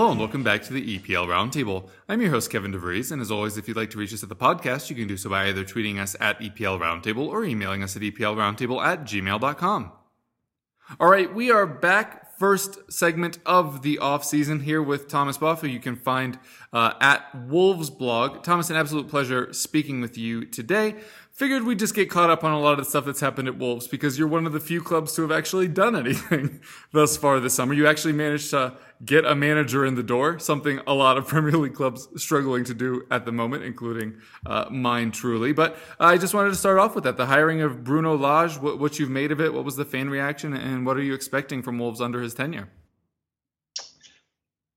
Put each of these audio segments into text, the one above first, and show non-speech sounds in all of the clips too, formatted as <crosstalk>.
Hello and welcome back to the EPL Roundtable. I'm your host Kevin DeVries, and as always, if you'd like to reach us at the podcast, you can do so by either tweeting us at EPL Roundtable or emailing us at EPLRoundtable at gmail.com. All right, we are back. First segment of the off season here with Thomas Buff, who you can find uh, at Wolves blog. Thomas, an absolute pleasure speaking with you today. Figured we'd just get caught up on a lot of the stuff that's happened at Wolves because you're one of the few clubs to have actually done anything <laughs> thus far this summer. You actually managed to get a manager in the door, something a lot of <laughs> Premier League clubs struggling to do at the moment, including uh, mine truly. But I just wanted to start off with that the hiring of Bruno Lage, what, what you've made of it, what was the fan reaction, and what are you expecting from Wolves under his tenure?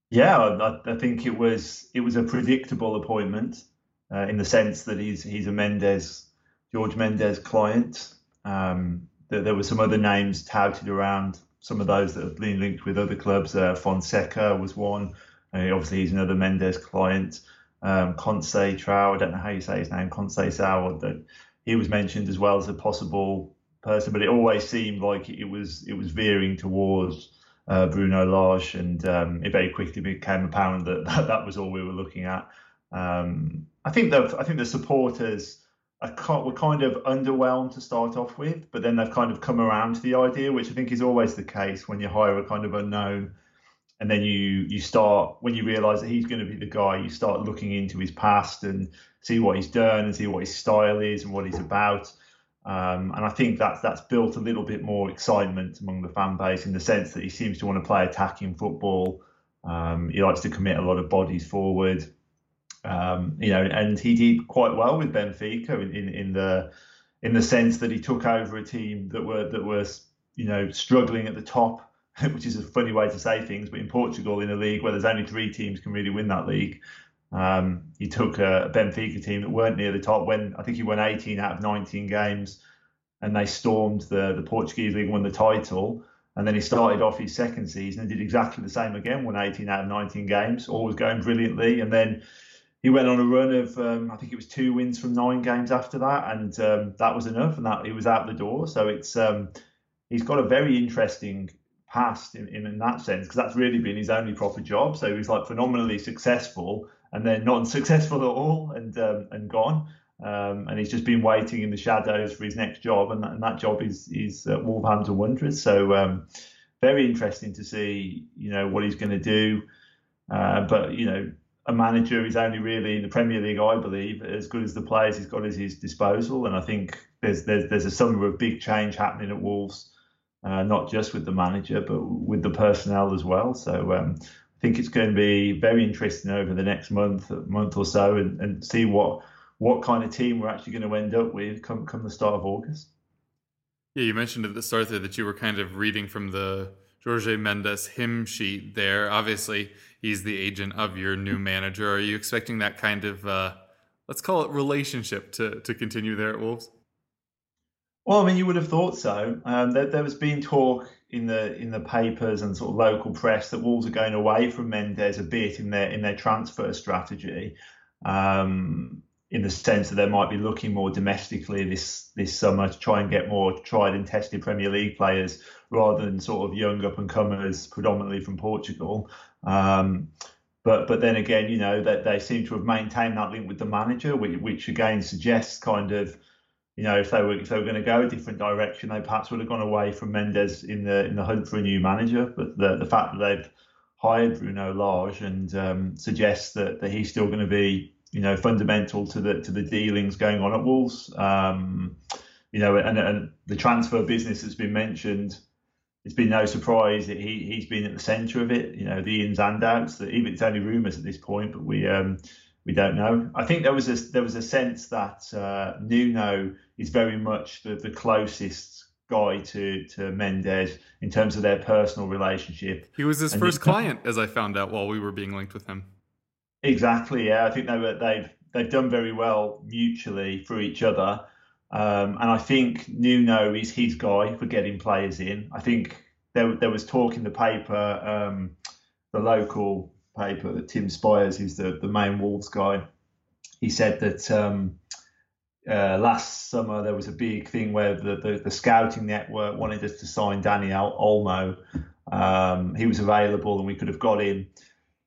Yeah, I, think it was it was a predictable appointment uh, in the sense that he's he's a Mendes George Mendes client. Um, there, there were some other names touted around. Some of those that have been linked with other clubs. Uh, Fonseca was one. Uh, obviously, he's another Mendes client. Um, Conceição, I don't know how you say his name, Conceição, that he was mentioned as well as a possible person, but it always seemed like it was it was veering towards uh, Bruno Lage, and um, it very quickly became apparent that, <laughs> that that was all we were looking at. Um, I think the I think the supporters are, were kind of underwhelmed to start off with, but then they've kind of come around to the idea, which I think is always the case when you hire a kind of unknown, and then you you start when you realise that he's going to be the guy, you start looking into his past and see what he's done and see what his style is and what he's about. Um, and I think that's that's built a little bit more excitement among the fan base in the sense that he seems to want to play attacking football. Um, he likes to commit a lot of bodies forward. Um, you know, and he did quite well with Benfica in, in, in, the in the sense that he took over a team that were that was you know struggling at the top, <laughs> which is a funny way to say things. But in Portugal, in a league where there's only three teams can really win that league, um, he took a Benfica team that weren't near the top. When I think he won 18 out of 19 games, and they stormed the the Portuguese league, won the title. And then he started off his second season and did exactly the same again, won 18 out of 19 games, always going brilliantly. And then he went on a run of um, I think it was two wins from nine games after that, and um, that was enough, and that he was out the door. So it's um, he's got a very interesting past in, in, in that sense because that's really been his only proper job. So he's like phenomenally successful and then not <laughs> successful at all and um, and gone. Um, and he's just been waiting in the shadows for his next job, and that, and that job is is uh, Wolverhampton Wanderers. So um, very interesting to see, you know, what he's going to do. Uh, but you know, a manager is only really in the Premier League, I believe, as good as the players he's got at his disposal. And I think there's there's there's a summer of big change happening at Wolves, uh, not just with the manager, but with the personnel as well. So um, I think it's going to be very interesting over the next month month or so, and, and see what what kind of team we're actually going to end up with come come the start of August. Yeah, you mentioned at the start there that you were kind of reading from the Jorge Mendes hymn sheet there. Obviously, he's the agent of your new manager. Are you expecting that kind of, uh, let's call it relationship to, to continue there at Wolves? Well, I mean, you would have thought so. Um, there, there was being talk in the in the papers and sort of local press that Wolves are going away from Mendes a bit in their in their transfer strategy. Um, in the sense that they might be looking more domestically this this summer to try and get more tried and tested Premier League players rather than sort of young up and comers predominantly from Portugal. Um, but but then again, you know that they seem to have maintained that link with the manager, which, which again suggests kind of, you know, if they were if they were going to go a different direction, they perhaps would have gone away from Mendes in the in the hunt for a new manager. But the the fact that they've hired Bruno Lage and um, suggests that, that he's still going to be you know fundamental to the to the dealings going on at Wolves. Um, you know, and, and the transfer business has been mentioned it's been no surprise that he he's been at the centre of it. You know, the ins and outs. That even it's only rumours at this point, but we um, we don't know. I think there was a there was a sense that uh, Nuno is very much the, the closest guy to to Mendes in terms of their personal relationship. He was his And first client, as I found out while we were being linked with him. Exactly. Yeah, I think they were they've they've done very well mutually for each other, um, and I think Nuno is his guy for getting players in. I think there there was talk in the paper, um, the local paper that Tim Spiers, is the the main Wolves guy, he said that. Um, uh, last summer there was a big thing where the, the, the scouting network wanted us to sign Danny Al- Olmo. Um, he was available and we could have got him.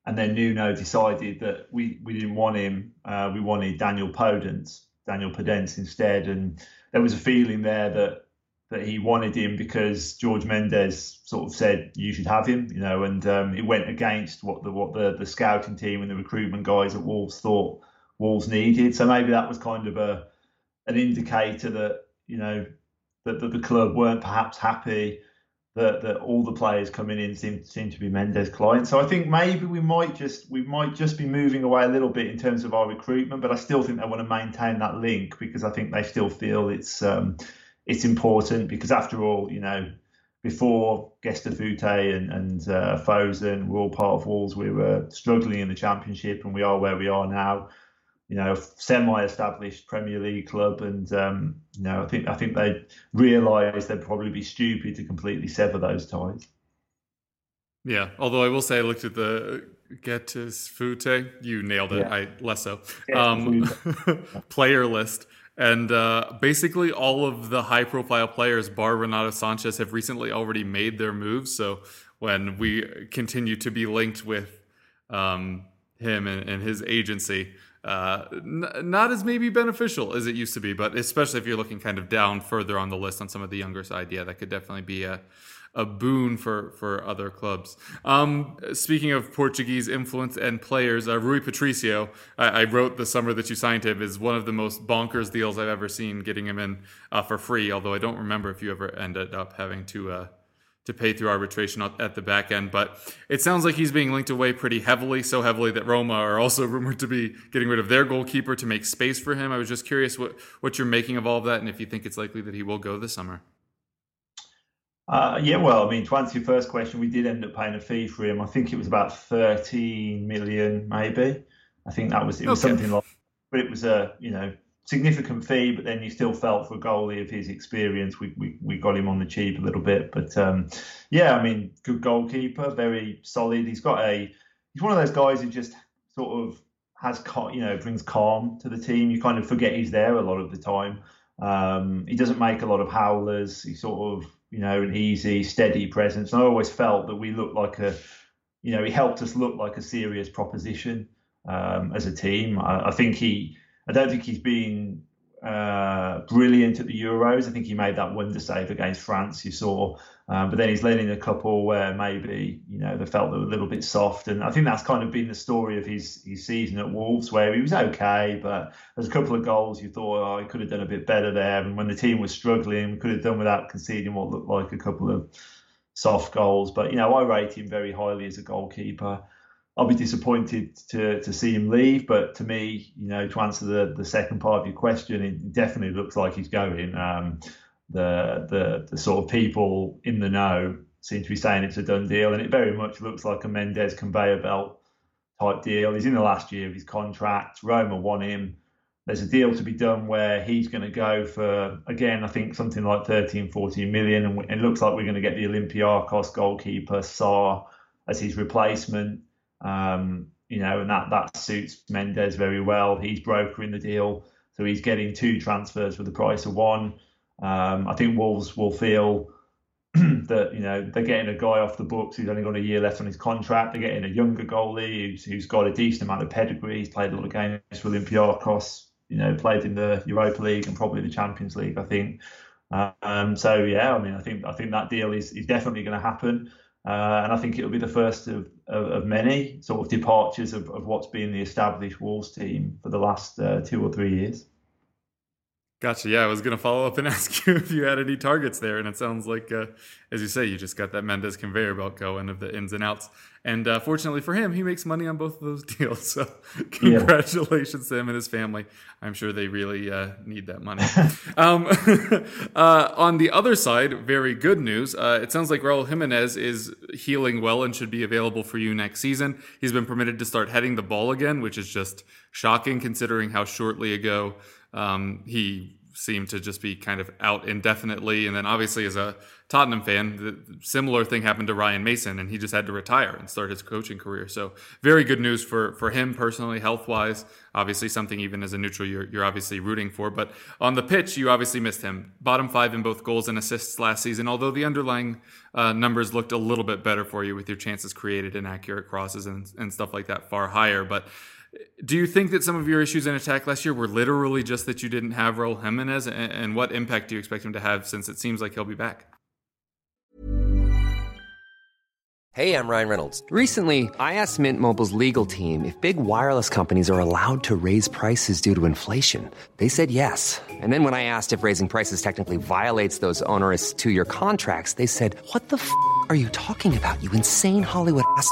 And then Nuno decided that we, we didn't want him. Uh, we wanted Daniel Podence, Daniel Podence instead. And there was a feeling there that that he wanted him because George Mendes sort of said you should have him, you know, and um, it went against what the what the, the scouting team and the recruitment guys at Wolves thought Wolves needed. So maybe that was kind of a an indicator that you know that, that the club weren't perhaps happy that, that all the players coming in seem seem to be Mendes clients. So I think maybe we might just we might just be moving away a little bit in terms of our recruitment, but I still think they want to maintain that link because I think they still feel it's um, it's important because after all, you know, before Gestifute and and uh, Fosun were all part of Wolves, we were struggling in the Championship, and we are where we are now you know, semi-established Premier League club, and um, you know, I think I think they realise they'd probably be stupid to completely sever those ties. Yeah, although I will say I looked at the Gestifute, you nailed it. Yeah. I less so. Um, <laughs> player list. And uh, basically, all of the high profile players, bar Renato Sanches, have recently already made their moves. So when we continue to be linked with um, him and, and his agency, uh, n- not as maybe beneficial as it used to be, but especially if you're looking kind of down further on the list on some of the younger side, yeah, that could definitely be a, a boon for, for other clubs. Um, speaking of Portuguese influence and players, uh, Rui Patricio, I, I wrote the summer that you signed him, is one of the most bonkers deals I've ever seen getting him in uh, for free, although I don't remember if you ever ended up having to. To pay through arbitration at at the back end. But it sounds like he's being linked away pretty heavily, so heavily that Roma are also <laughs> rumored to be getting rid of their goalkeeper to make space for him. I was just curious what, what you're making of all of that and if you think it's likely that he will go this summer. Uh, yeah, well, I mean, to answer your first question, we did end up paying a fee for him. I think it was about 13 million, maybe. I think that was it was Okay. something like, but it was a you know significant fee. But then you still felt for a goalie of his experience, we we, we got him on the cheap a little bit. But um, yeah, I mean, good goalkeeper, very solid. He's got a he's one of those guys who just sort of has you know brings calm to the team. You kind of forget he's there a lot of the time. Um, he doesn't make a lot of howlers. He's sort of you know an easy, steady presence. And I always felt that we looked like a you know he helped us look like a serious proposition um, as a team. I, I think he I don't think he's been uh, brilliant at the Euros. I think he made that wonder save against France. You saw. Um, but then he's led in a couple where maybe you know they felt they were a little bit soft, and I think that's kind of been the story of his his season at Wolves, where he was okay, but there's a couple of goals you thought oh he could have done a bit better there, and when the team was struggling, we could have done without conceding what looked like a couple of soft goals. But you know I rate him very highly as a goalkeeper. I'll be disappointed to to see him leave, but to me, you know, to answer the the second part of your question, it definitely looks like he's going. Um, the the the sort of people in the know seem to be saying it's a done deal, and it very much looks like a Mendes conveyor belt type deal. He's in the last year of his contract. Roma want him. There's a deal to be done where he's going to go for again, I think something like 13, 14 million, and it looks like we're going to get the Olympiacos goalkeeper Sá as his replacement. Um, you know, and that that suits Mendes very well. He's brokering the deal, so he's getting two transfers for the price of one. Um, I think Wolves will feel <clears throat> that you know they're getting a guy off the books who's only got a year left on his contract. They're getting a younger goalie who's, who's got a decent amount of pedigree. He's played a lot of games for Olympiacos. You know, played in the Europa League and probably the Champions League. I think. Um, so yeah, I mean, I think I think that deal is, is definitely going to happen. Uh, and I think it'll be the first of, of, of many sort of departures of, of what's been the established Wolves team for the last uh, two or three years. Gotcha. Yeah, I was going to follow up and <laughs> ask you if you had any targets there, and it sounds like, uh, as you say, you just got that Mendes conveyor belt going of the ins and outs. And uh, fortunately for him, he makes money on both of those <laughs> deals. So, congratulations yeah. to him and his family. I'm sure they really uh, need that money. <laughs> um, <laughs> uh, on the other side, very good news. Uh, it sounds like Raul Jimenez is healing well and should be available for you next season. He's been permitted to start heading the ball again, which is just shocking considering how shortly ago. Um, he seemed to just be kind of out indefinitely. And then obviously, as a Tottenham fan, the similar thing happened to Ryan Mason, and he just had to retire and start his coaching career. So very good news for for him personally, health wise. Obviously, something even as a neutral you're, you're obviously rooting for. But on the pitch, you obviously missed him. Bottom five in both goals and assists last season. Although the underlying uh, numbers looked a little bit better for you with your chances created and accurate crosses and, and stuff like that far higher, but do you think that some of your issues in attack last year were literally just that you didn't have Raul Jimenez? And what impact do you expect him to have since it seems like he'll be back? Hey, I'm Ryan Reynolds. Recently, I asked Mint Mobile's legal team if big wireless companies are allowed to raise prices due to inflation. They said yes. And then when I asked if raising prices technically violates those onerous two year contracts, they said, What the f are you talking about, you insane Hollywood ass?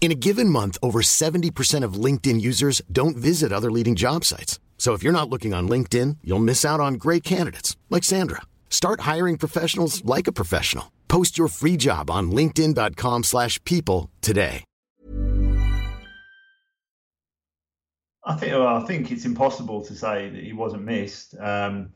In a given month, over 70% of LinkedIn users don't visit other leading job sites. So if you're not looking on LinkedIn, you'll miss out on great candidates like Sandra. Start hiring professionals like a professional. Post your free job on linkedin.com/people today. I think well, I think it's impossible to say that he wasn't missed. Um,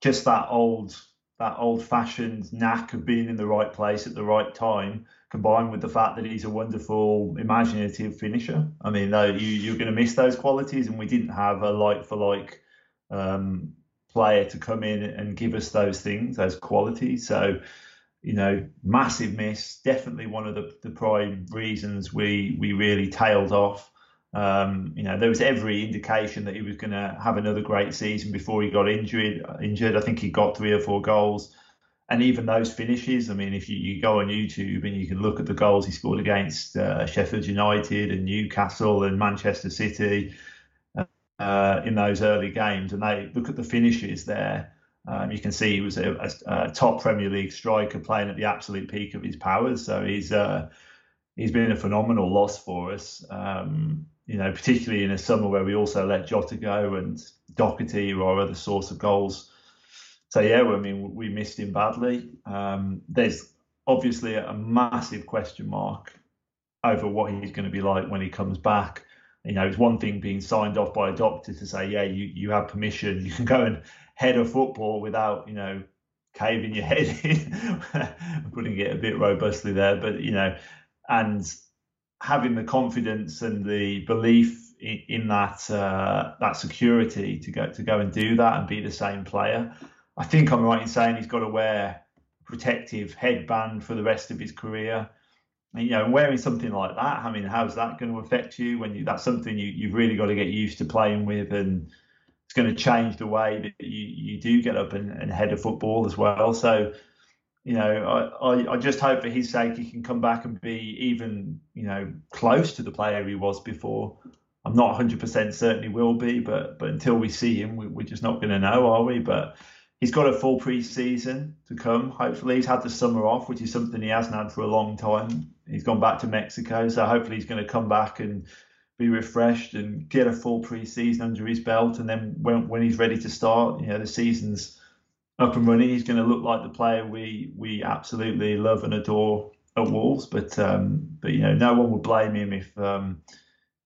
just that old that old-fashioned knack of being in the right place at the right time combined with the fact that he's a wonderful imaginative finisher. I mean, you, you're going to miss those qualities, and we didn't have a like for like um, player to come in and give us those things, those qualities. So, you know, massive miss. Definitely one of the, the prime reasons we we really tailed off. Um, you know, there was every indication that he was going to have another great season before he got injured. Injured, I think he got three or four goals and even those finishes. I mean, if you, you go on YouTube and you can look at the goals he scored against uh, Sheffield United and Newcastle and Manchester City uh, in those early games, and they look at the finishes there. Um, you can see he was a, a, a, top Premier League striker playing at the absolute peak of his powers. So he's uh, he's been a phenomenal loss for us. Um, you know, particularly in a summer where we also let Jota go and Doherty, or our other source of goals, so yeah, I mean, we missed him badly. Um, there's obviously a massive question mark over what he's going to be like when he comes back. You know, it's one thing being signed off by a doctor to say, yeah, you, you have permission, you can go and head a football without, you know, caving your head in. <laughs> Putting it a bit robustly there, but you know, and having the confidence and the belief in, in that uh, that security to go to go and do that and be the same player. I think I'm right in saying he's got to wear protective headband for the rest of his career. And, you know, wearing something like that, I mean, how's that going to affect you when you, that's something you, you've really got to get used to playing with and it's going to change the way that you, you do get up and, and head a football as well. So, you know, I, I, I, just hope for his sake he can come back and be even, you know, close to the player he was before. I'm not 100% certain he will be, but but until we see him, we, we're just not going to know, are we? But he's got a full pre-season to come. Hopefully, he's had the summer off, which is something he hasn't had for a long time. He's gone back to Mexico, so hopefully he's going to come back and be refreshed and get a full pre-season under his belt. And then when when he's ready to start, you know, the season's up and running. He's going to look like the player we we absolutely love and adore at Wolves. But um, but you know, no one would blame him if um,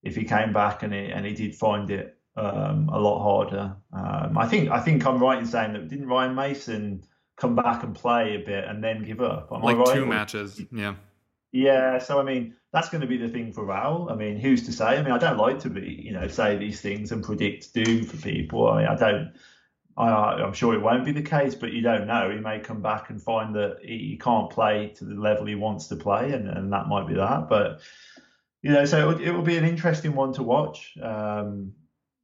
if he came back and he and he did find it um, a lot harder. Um, I think I think I'm right in saying that didn't Ryan Mason come back and play a bit and then give up? Am like right? two matches, yeah. Yeah, so I mean that's going to be the thing for Raul. I mean, who's to say? I mean, I don't like to be, you know, say these things and predict doom for people. I mean, I don't. I, am sure it won't be the case, but you don't know. He may come back and find that he can't play to the level he wants to play, and, and that might be that. But you know, so it, it will be an interesting one to watch. Um,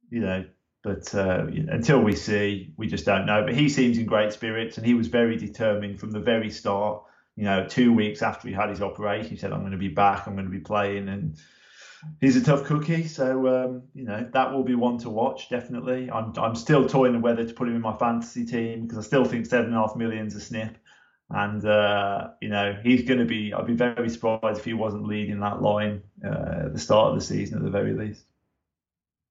you know, but uh, until we see, we just don't know. But he seems in great spirits, and he was very determined from the very start. You know, two weeks after he had his operation, he said, "I'm going to be back. I'm going to be playing." And he's a tough cookie. So um, you know that will be one to watch definitely. I'm I'm still toying with whether to put him in my fantasy team because I still think seven and a half million's a snip. And uh, you know he's going to be. I'd be very surprised if he wasn't leading that line uh, at the start of the season at the very least.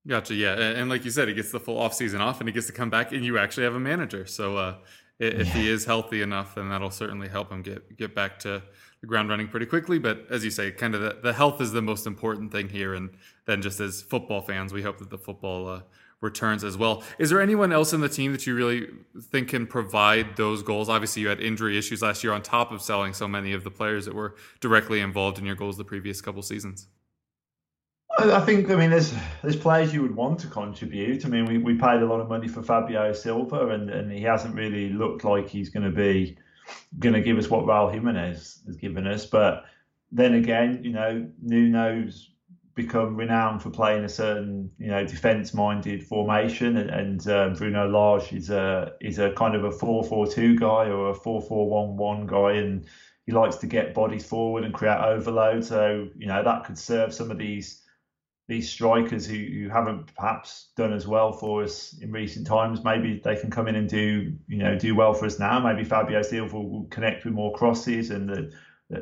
Gotcha. Yeah, and like you said, he gets the full off season off, and he gets to come back, and you actually have a manager. So uh, if yeah. he is healthy enough, then that'll certainly help him get get back to the ground running pretty quickly. But as you say, kind of the, the health is the most important thing here. And then just as football fans, we hope that the football uh, returns as well. Is there anyone else in the team that you really think can provide those goals? Obviously, you had injury issues last year on top of selling so many of the players that were directly involved in your goals the previous couple seasons. I think I mean there's there's players you would want to contribute. I mean we, we paid a lot of money for Fabio Silva and, and he hasn't really looked like he's going to be going to give us what Raul Jimenez has given us. But then again, you know, Nuno's become renowned for playing a certain, you know, defence-minded formation, and, and um, Bruno Lage is a is a kind of a four-four-two guy or a four-four-one-one guy, and he likes to get bodies forward and create overload. So you know that could serve some of these these strikers who, who haven't perhaps done as well for us in recent times. Maybe they can come in and do you know do well for us now. Maybe Fabio Silva will, will connect with more crosses and the,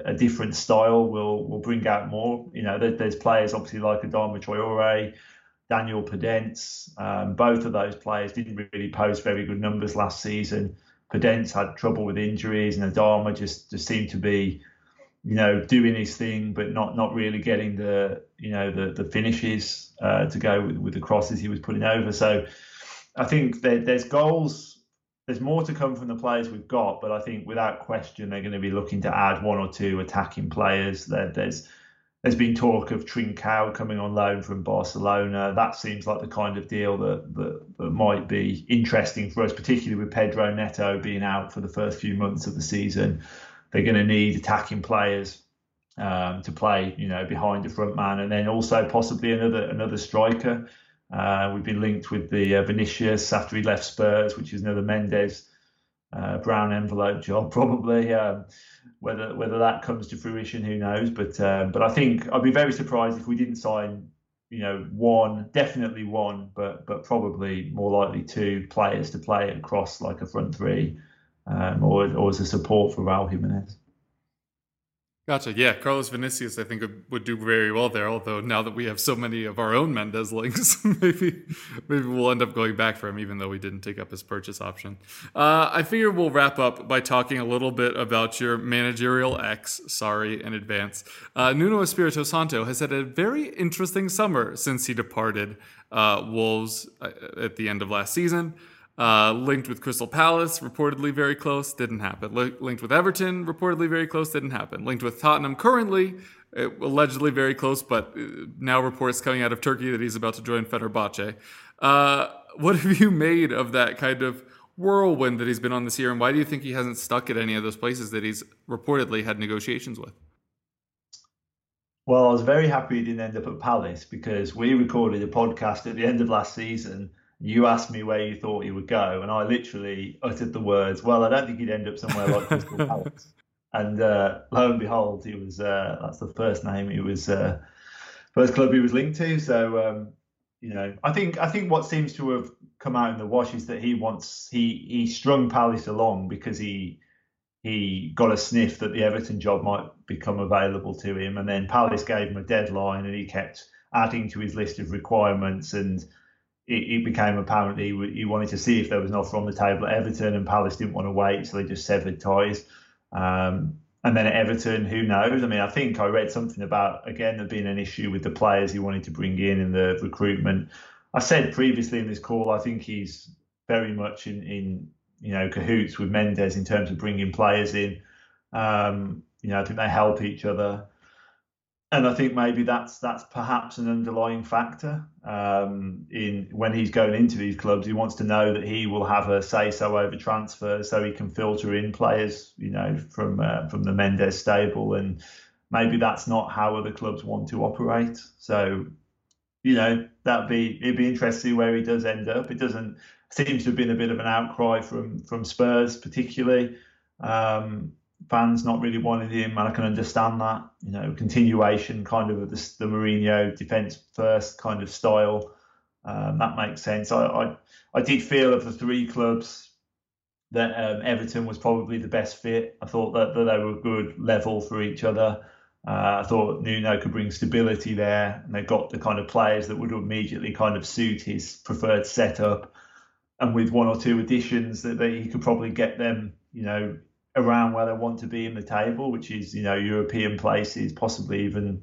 a different style will will bring out more. You know, there, there's players obviously like Adama Traore, Daniel Podence. Um, both of those players didn't really post very good numbers last season. Podence had trouble with injuries, and Adama just just seemed to be you know, doing his thing, but not not really getting the you know the the finishes uh, to go with, with the crosses he was putting over. So I think there, there's goals. There's more to come from the players we've got, but I think without question they're going to be looking to add one or two attacking players. There, there's there's been talk of Trincao coming on loan from Barcelona. That seems like the kind of deal that, that, that might be interesting for us, particularly with Pedro Neto being out for the first few months of the season they're going to need attacking players um, to play, you know, behind the front man, and then also possibly another another striker. Uh, we've been linked with the uh, Vinicius after he left Spurs, which is another Mendes uh, brown envelope job, <laughs> probably. Um, whether whether that comes to fruition, who knows? But um, but I think I'd be very surprised if we didn't sign, you know, one, definitely one, but but probably more likely two players to play across like a front three um, or, or as a support for Raul Jimenez. Gotcha. Yeah, Carlos Vinicius, I think would do very well there. Although now that we have so many of our own Mendes links, <laughs> maybe maybe we'll end up going back for him, even though we didn't take up his purchase option. Uh, I figure we'll wrap up by talking a little bit about your managerial ex. Sorry in advance. Uh, Nuno Espirito Santo has had a very interesting summer since he departed uh, Wolves uh, at the end of last season. Uh, linked with Crystal Palace, reportedly very close, didn't happen. Linked with Everton, reportedly very close, didn't happen. Linked with Tottenham, currently, uh, allegedly very close, but uh, now reports coming out of Turkey that he's about to join Fenerbahce. Uh, what have you made of that kind of whirlwind that he's been on this year, and why do you think he hasn't stuck at any of those places that he's reportedly had negotiations with? Well, I was very happy he didn't end up at Palace because we recorded a podcast at the end of last season you asked me where you thought he would go, and I literally uttered the words, "Well, I don't think he'd end up somewhere like Crystal <laughs> Palace." And uh, lo and behold, he was. Uh, that's the first name he was. Uh, first club he was linked to. So um, you know, I think I think what seems to have come out in the wash is that he wants he he strung Palace along because he he got a sniff that the Everton job might become available to him, and then Palace gave him a deadline, and he kept adding to his list of requirements and it, it, became apparent he, he wanted to see if there was an offer on the table at Everton, and Palace didn't want to wait, so they just severed ties. Um, and then at Everton, who knows? I mean, I think I read something about again there being an issue with the players he wanted to bring in in the recruitment. I said previously in this call, I think he's very much in, in you know cahoots with Mendes in terms of bringing players in. Um, you know, I think they help each other. And I think maybe that's that's perhaps an underlying factor um, in when he's going into these clubs. He wants to know that he will have a say so over transfers, so he can filter in players, you know, from uh, from the Mendes stable, and maybe that's not how other clubs want to operate. So, you know, that'd be it'd be interesting where he does end up. It doesn't seems to have been a bit of an outcry from from Spurs, particularly. Um, fans not really wanting him, and I can understand that. You know, continuation kind of the, the Mourinho defence first kind of style. Um, that makes sense. I, I, I did feel of the three clubs that um, Everton was probably the best fit. I thought that, that they were a good level for each other. Uh, I thought Nuno could bring stability there, and they got the kind of players that would immediately kind of suit his preferred setup. And with one or two additions, that, that he could probably get them, you know, around where they want to be in the table, which is you know European places, possibly even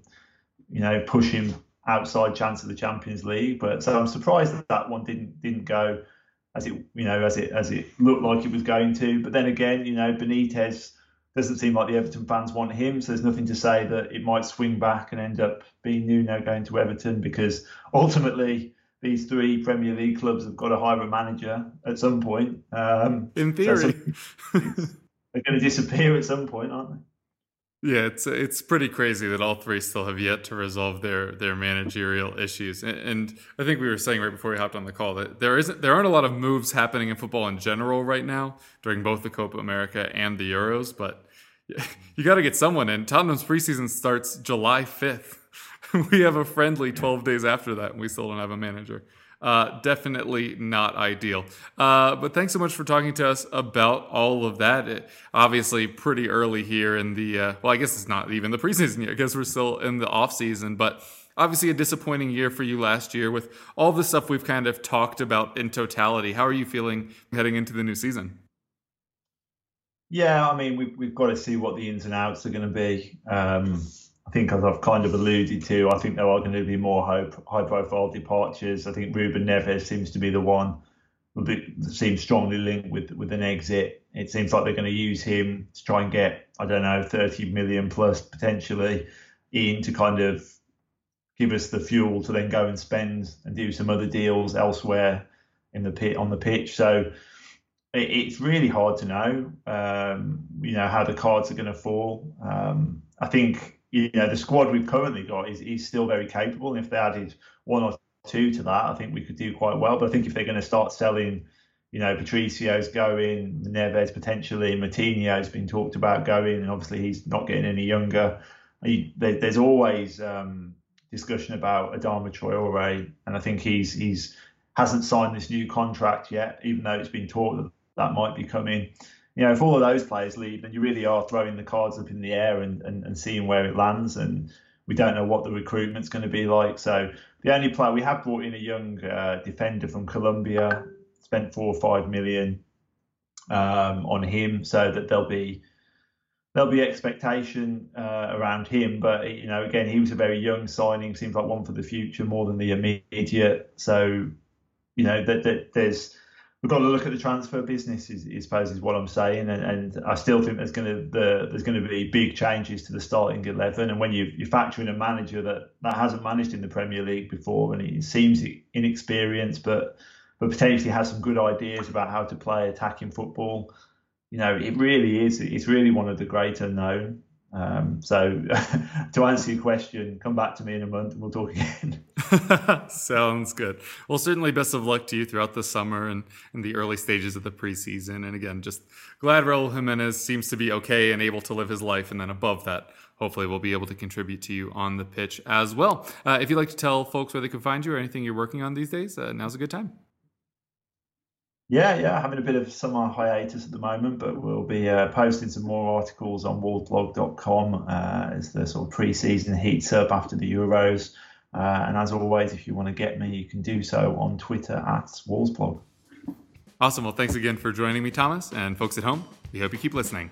you know pushing outside chance of the Champions League. But so I'm surprised that that one didn't didn't go as it you know as it as it looked like it was going to. But then again, you know Benitez doesn't seem like the Everton fans want him, so there's nothing to say that it might swing back and end up being Nuno going to Everton because ultimately these three Premier League clubs have got to hire a manager at some point. Um, In theory. So <laughs> they're going to disappear at some point, aren't they? Yeah, it's it's pretty crazy that all three still have yet to resolve their their managerial issues. And, and, I think we were saying right before we hopped on the call that there isn't there aren't a lot of moves happening in football in general right now during both the Copa America and the Euros. But <laughs> you got to get someone in. Tottenham's preseason starts July fifth. <laughs> we have a friendly twelve days after that, and we still don't have a manager. Uh, definitely not ideal. Uh, but thanks so much for talking to us about all of that. It, obviously, pretty early here in the, uh, well, I guess it's not even the preseason yet. I guess we're still in the off season, but obviously a disappointing year for you last year with all the stuff we've kind of talked about in totality. How are you feeling heading into the new season? Yeah, I mean, we've, we've got to see what the ins and outs are going to be. Um, I think, as I've kind of alluded to, I think there are going to be more high profile departures. I think Ruben Neves seems to be the one that seems strongly linked with with an exit. It seems like they're going to use him to try and get, I don't know, 30 million plus potentially in to kind of give us the fuel to then go and spend and do some other deals elsewhere in the pit on the pitch. So it's really hard to know, um, you know, how the cards are going to fall. Um, I think you know, the squad we've currently got is, is still very capable. And if they added one or two to that, I think we could do quite well. But I think if they're going to start selling, you know, Patricio's going, Neves potentially, Moutinho's been talked about going, and obviously he's not getting any younger. He, there, there's always um, discussion about Adama Traore, and I think he's he's hasn't signed this new contract yet, even though it's been talked that that might be coming you know, if all of those players leave, then you really are throwing the cards up in the air and, and, and seeing where it lands. And we don't know what the recruitment's going to be like. So the only player we have brought in a young uh, defender from Colombia, spent four or five million um, on him, so that there'll be there'll be expectation uh, around him. But you know, again, he was a very young signing. Seems like one for the future more than the immediate. So you know that, that there's we've got to look at the transfer business. Is, is suppose is what I'm saying, and, and I still think there's going to the, there's going to be big changes to the starting eleven. And when you you factor in a manager that that hasn't managed in the Premier League before, and he seems inexperienced, but but potentially has some good ideas about how to play attacking football. You know, it really is. It's really one of the great unknown. Um, so, <laughs> to answer your question, come back to me in a month and we'll talk again. <laughs> Sounds good. Well, certainly best of luck to you throughout the summer and in the early stages of the preseason. And again, just glad Raul Jimenez seems to be okay and able to live his life. And then above that, hopefully we'll be able to contribute to you on the pitch as well. Uh, if you'd like to tell folks where they can find you or anything you're working on these days, uh, now's a good time. Yeah, yeah, having a bit of summer hiatus at the moment, but we'll be uh, posting some more articles on wolvesblog.com uh, as the sort of pre-season heats up after the Euros. Uh, and as always, if you want to get me, you can do so on Twitter at Wallsblog. Awesome. Well, thanks again for joining me, Thomas. And folks at home, we hope you keep listening.